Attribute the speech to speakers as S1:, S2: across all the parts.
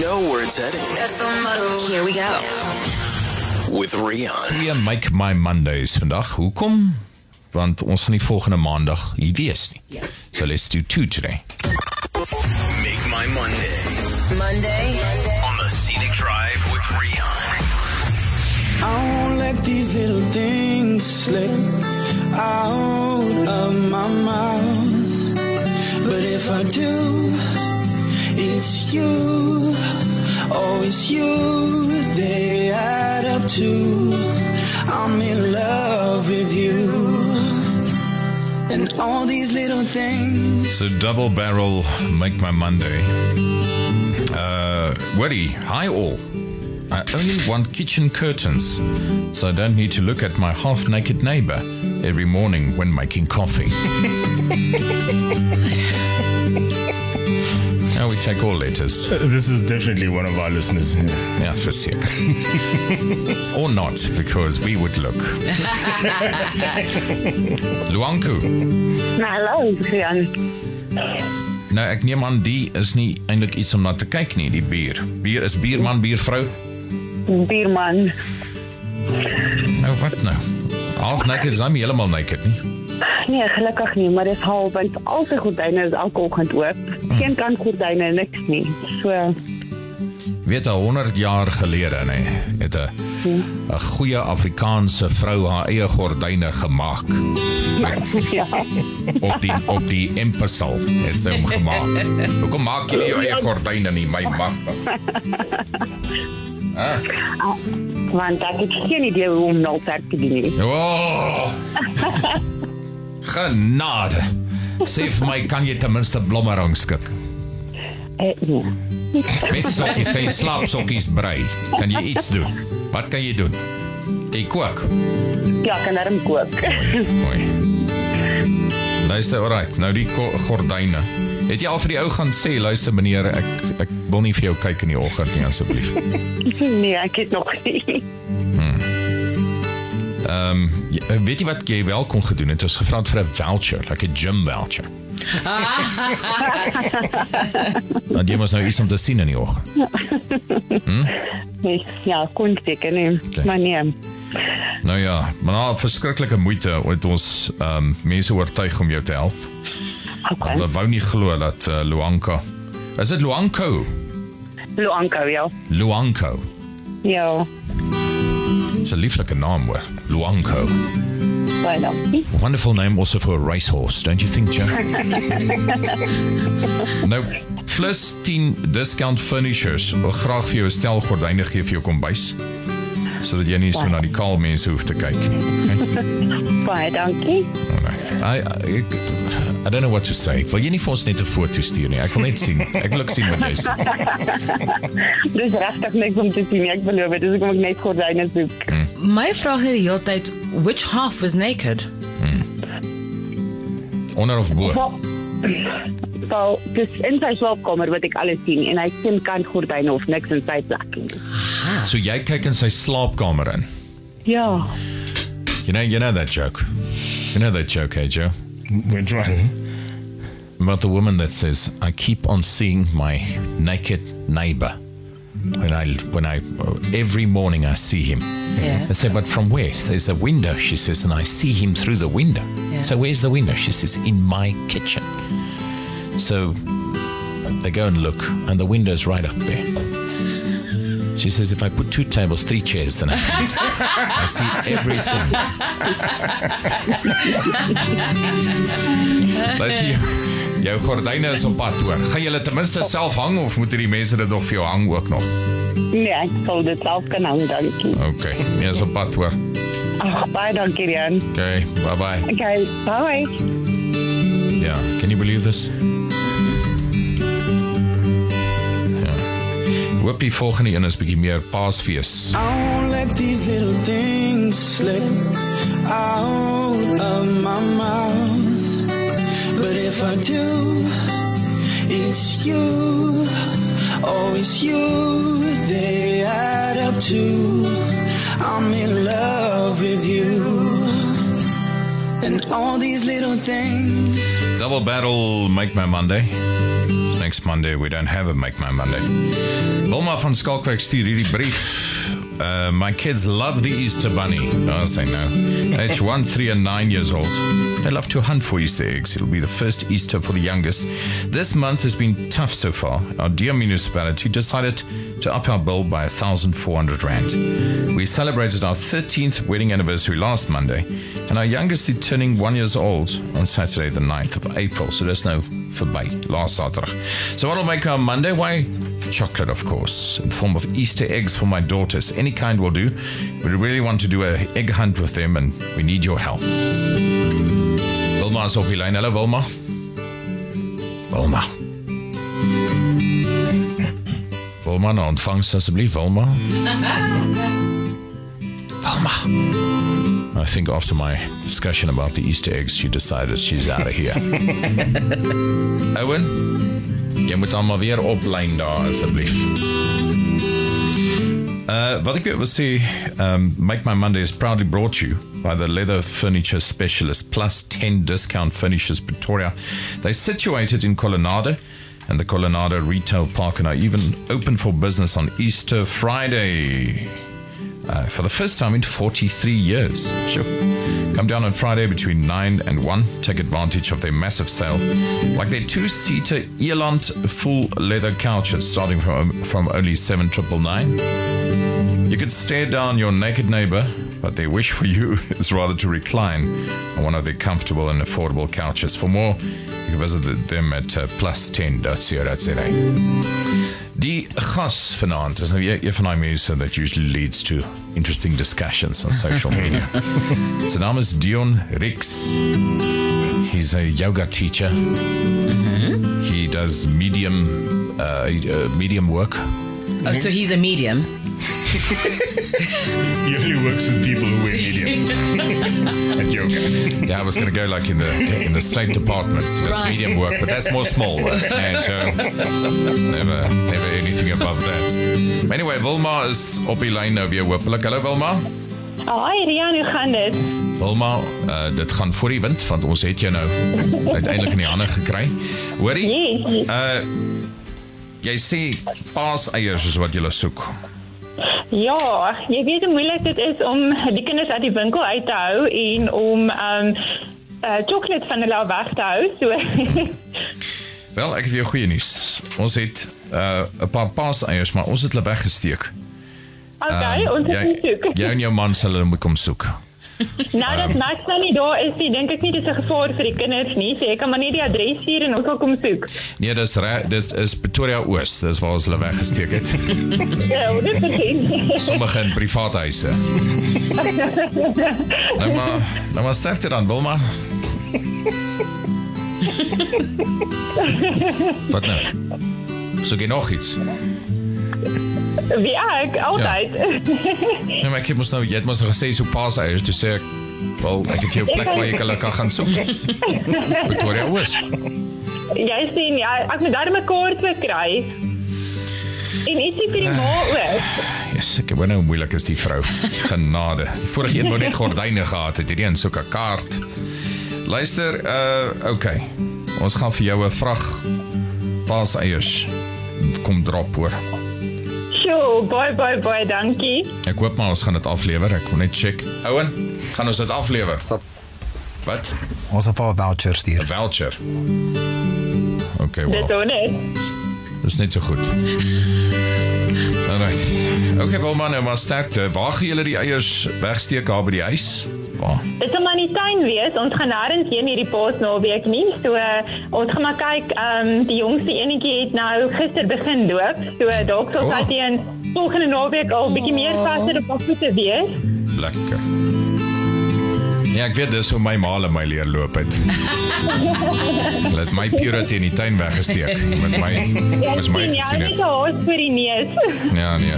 S1: know where it's heading.
S2: Here we go.
S1: With Rian.
S3: We make my Mondays vandag. Hoekom? Want ons gaan nie volgende maandag hier wees nie. So let's do two today.
S1: Make my Monday.
S2: Monday.
S1: On the Scenic Drive with Rian.
S4: I won't let these little things slip out of my mouth. But if I do, it's you. Oh, it's you. They add up to I'm in love with you. And all these little things.
S3: So double barrel make my Monday. Uh, Woody, hi all. I only want kitchen curtains, so I don't need to look at my half naked neighbor every morning when making coffee. now we take all letters.
S5: Uh, this is definitely one of our listeners. Here.
S3: Yeah, for sick. or not, because we would look. Luanku.
S6: Hallo, Adrian.
S3: Nou ek neem aan die is nie eintlik iets om na te kyk nie, die bier. Bier is bierman, biervrou.
S6: Bierman.
S3: Nou wat nou? Half naked is hom heeltemal naked nie.
S6: Nee, gelukkig nie, maar dis half want al sy gordyne is elke oggend oop. Geen kant gordyne niks nie. So
S3: Weet al 100 jaar gelede nê, het 'n 'n goeie Afrikaanse vrou haar eie gordyne gemaak
S6: ja.
S3: op die op die Empasal het sy hom gemaak. Hoekom maak jy nie jou eie gordyne nie, my magtig? Ah,
S6: Want ek het geen idee hoe om nou te doen nie.
S3: oh. Genade. Sê vir my kan jy ten minste blommerang skik?
S6: Eh, nee.
S3: Met sokkies, kan jy slaapsokkies brei? Kan jy iets doen? Wat kan jy doen? Jy kook.
S6: Ja, kan daarom kook.
S3: Mooi. Luister, alright. Nou die gordyne. Het jy al vir die ou gaan sê, luister meneer, ek ek wil nie vir jou kyk in die oggend nie asseblief.
S6: nee, ek het nog nie.
S3: Ehm, um, weet jy wat jy wel kon gedoen het? Ons gevra het vir 'n voucher, like 'n gym voucher. Want jy mos nou iets om te sien in die oggend.
S6: nee. Ja, kon seker nie.
S3: Okay.
S6: Maar nee.
S3: Nou ja, maar na verskriklike moeite het ons ehm um, mense oortuig om jou te help.
S6: Okay.
S3: Hulle wou nie glo dat uh, Luanka Is dit Luanko?
S6: Luanko, ja.
S3: Luanko.
S6: Ja,
S3: It's a lieflike naam hoor. Luanko.
S6: baie dankie.
S3: Wonderful name also for a racehorse, don't you think, Joe? nou, plus 10 discount furnitures. Wil graag vir jou 'n stel gordyne gee vir jou kombuis. Sodat jy nie so na die kaal mense hoef te kyk nie. Okay?
S6: Baie dankie.
S3: I, I, ek, I don't know what to say. Wil jy nie vir ons net 'n foto stuur nie? Ek wil net sien. Ek wil ook sien wat jy sê.
S6: Dis regtig niks om te sien. Ek beloof, dis hoekom ek net gordyne soek.
S2: My vraag net die hele tyd, which half was naked?
S3: Onder of bo?
S6: Wel, wel, dis in sy slaapkamer wat ek alles sien en hy geen kant gordyne of niks in sy plek nie.
S3: So jy kyk in sy slaapkamer in.
S6: Ja.
S3: You know, you know that joke. You know that joke, hey Joe?
S5: Which one? Mm-hmm.
S3: about the woman that says, "I keep on seeing my naked neighbor when I when I every morning I see him."
S2: Yeah.
S3: I say, "But from where?" There's a window. She says, "And I see him through the window."
S2: Yeah.
S3: So where's the window? She says, "In my kitchen." So they go and look, and the window's right up there. She says, if I put two tables, three chairs, then I, I see everything. Luister, jou, jou gordyne is op pad hoor. Gaan julle ten minste self hang of moet hierdie mense dit nog vir jou hang ook nog?
S6: Nee, ek sal dit self kan hang, dankie.
S3: Okay, nee, is op pad hoor.
S6: Ag, baie dankie, Rian.
S3: Okay, bye bye.
S6: Okay, bye.
S3: Yeah, can you believe this? Hoop die volgende een is bietjie meer Paasfees.
S4: But if I do, it's you. Oh, it's you. They add up to I'm in love with you. And all these little things.
S3: Double Battle Make My Monday. Next Monday we don't have a Make My Monday. Wilma van Skalkwyk stuur hierdie brief. Uh, my kids love the Easter Bunny. Oh, say no. Age 1, 3 and 9 years old. They love to hunt for Easter eggs. It'll be the first Easter for the youngest. This month has been tough so far. Our dear municipality decided to up our bill by 1,400 Rand. We celebrated our 13th wedding anniversary last Monday, and our youngest is turning one years old on Saturday, the 9th of April. So there's no verby, last Saturday. So what'll make our Monday? Why? Chocolate, of course, in the form of Easter eggs for my daughters. Any kind will do. We really want to do a egg hunt with them, and we need your help. Wilma is op die lyn. Hallo Wilma. Wilma. Wilma, nou ontvangs asseblief Wilma. Wilma. I think after my discussion about the Easter eggs, she decided she's out of here. Owen, jy moet hom maar weer oplyn daar asseblief. Uh, wat ek wil sê, um, Make My Monday is proudly brought to you by the leather furniture specialist plus 10 discount furnishers Pretoria. They're situated in Colonnade and the Colonnade Retail Park and are even open for business on Easter Friday. Uh, for the first time in 43 years. Sure. Come down on Friday between 9 and 1. Take advantage of their massive sale. Like their two seater Elant full leather couches starting from, from only 7999 You could stare down your naked neighbor, but their wish for you is rather to recline on one of their comfortable and affordable couches. For more, you can visit them at uh, plus10.co.za. Die gas vanaand is nou een een van daai mense that usually leads to interesting discussions on social media. Sy naam is Dion Rix. He's a yoga teacher. He does medium uh, uh, medium work.
S2: Oh, so he's a medium.
S5: He only works with people who wear medium at yoga.
S3: Yeah, I was going to go like in the in the State Department. That's
S2: Right.
S3: medium work, but that's more small work. And so it's never never anything above that. But anyway, Wilma is op die lyn nou weer hopelik. Hallo Wilma.
S6: Hi Rian, hoe gaan dit?
S3: Wilma, uh, dit gaan voor die wind want ons het jou nou uiteindelik in die hande gekry. Hoorie?
S6: Yes.
S3: Uh jy sê paaseiers is wat jy soek.
S6: Ja, jy weet hoe moeilik dit is om die kinders uit die winkel uit te hou en om um uh sjokolade van hulle weg te hou. So
S3: Wel, ek het vir jou goeie nuus. Ons het uh 'n paar paaseiers, maar ons het hulle weggesteek.
S6: Okay, ons het
S3: jy,
S6: gesoek.
S3: jy en jou man sal hulle moet kom soek.
S6: Nou dat Max nou nie daar is nie, dink ek nie dis 'n gevaar vir die kinders nie. So jy kan maar net die adres stuur en ons sal kom soek.
S3: Nee, dis dis is Pretoria Oos. Dis waar ons hulle weggesteek het.
S6: Ja, dit is
S3: Sommige in private huise. nou maar, nou maar sterkte dan, Wilma. Wat nou? Jy nog iets?
S6: Wie ek altyd.
S3: Nee, maar ek het mos nou, jy het mos nou gesê so paaseiers, toe sê ek, wel, ek het jou plek waar jy hulle kan gaan soek. Pretoria Oos.
S6: jy sien ja, ek moet daar 'n kaart te kry. En ietsie vir die ma ook.
S3: Yes, ek weet nou moeilik is die vrou. Genade. Die vorige een wou net gordyne gehad het, hierdie een soek 'n kaart. Luister, uh okay. Ons gaan vir jou 'n vrag paaseiers kom drop hoor.
S6: Sjoe, baie baie baie dankie.
S3: Ek hoop maar ons gaan dit aflewer. Ek wil net check. Owen, gaan ons dit aflewer?
S7: Stop.
S3: Wat?
S7: Ons het 'n voucher
S3: 'n
S7: stuur.
S3: Voucher. Okay,
S6: Dit
S3: well.
S6: doen net.
S3: Dis net so goed. Alright. Okay, wel man, nou maar sterkte. Waar gaan julle die eiers wegsteek daar by die huis? Waar?
S6: Dit sal maar in die tuin wees. Ons gaan nêrens heen hierdie paasnaweek nie. So uh, ons gaan maar kyk, ehm um, die jongste enetjie het nou gister begin loop. So dalk sal
S3: Oh.
S6: sy teen volgende naweek al bietjie meer vaster op haar voete wees.
S3: Lekker. Ja, ek weet dis hoe my ma hulle my leer loop het. Hulle het my purity in die tuin weggesteek met my was my
S6: sien, ja,
S3: gesien het.
S6: 'n haas vir die neus.
S3: Ja, nee.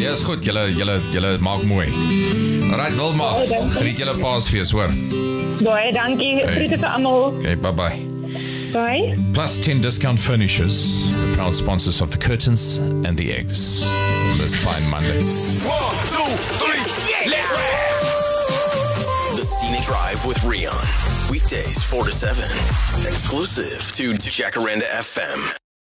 S3: Ja, is goed. Julle julle julle maak mooi. Alright, Wilma.
S6: Dankie.
S3: Geniet julle Paasfees, hoor.
S6: Baie dankie.
S3: Hey.
S6: Groete vir almal.
S3: Okay, bye-bye.
S6: Bye.
S3: Plus 10 discount furnishers, the proud sponsors of the curtains and the eggs. On this fine Monday.
S1: One, two, three, let's ride! Drive with Rion. Weekdays 4 to 7. Exclusive to Jacaranda FM.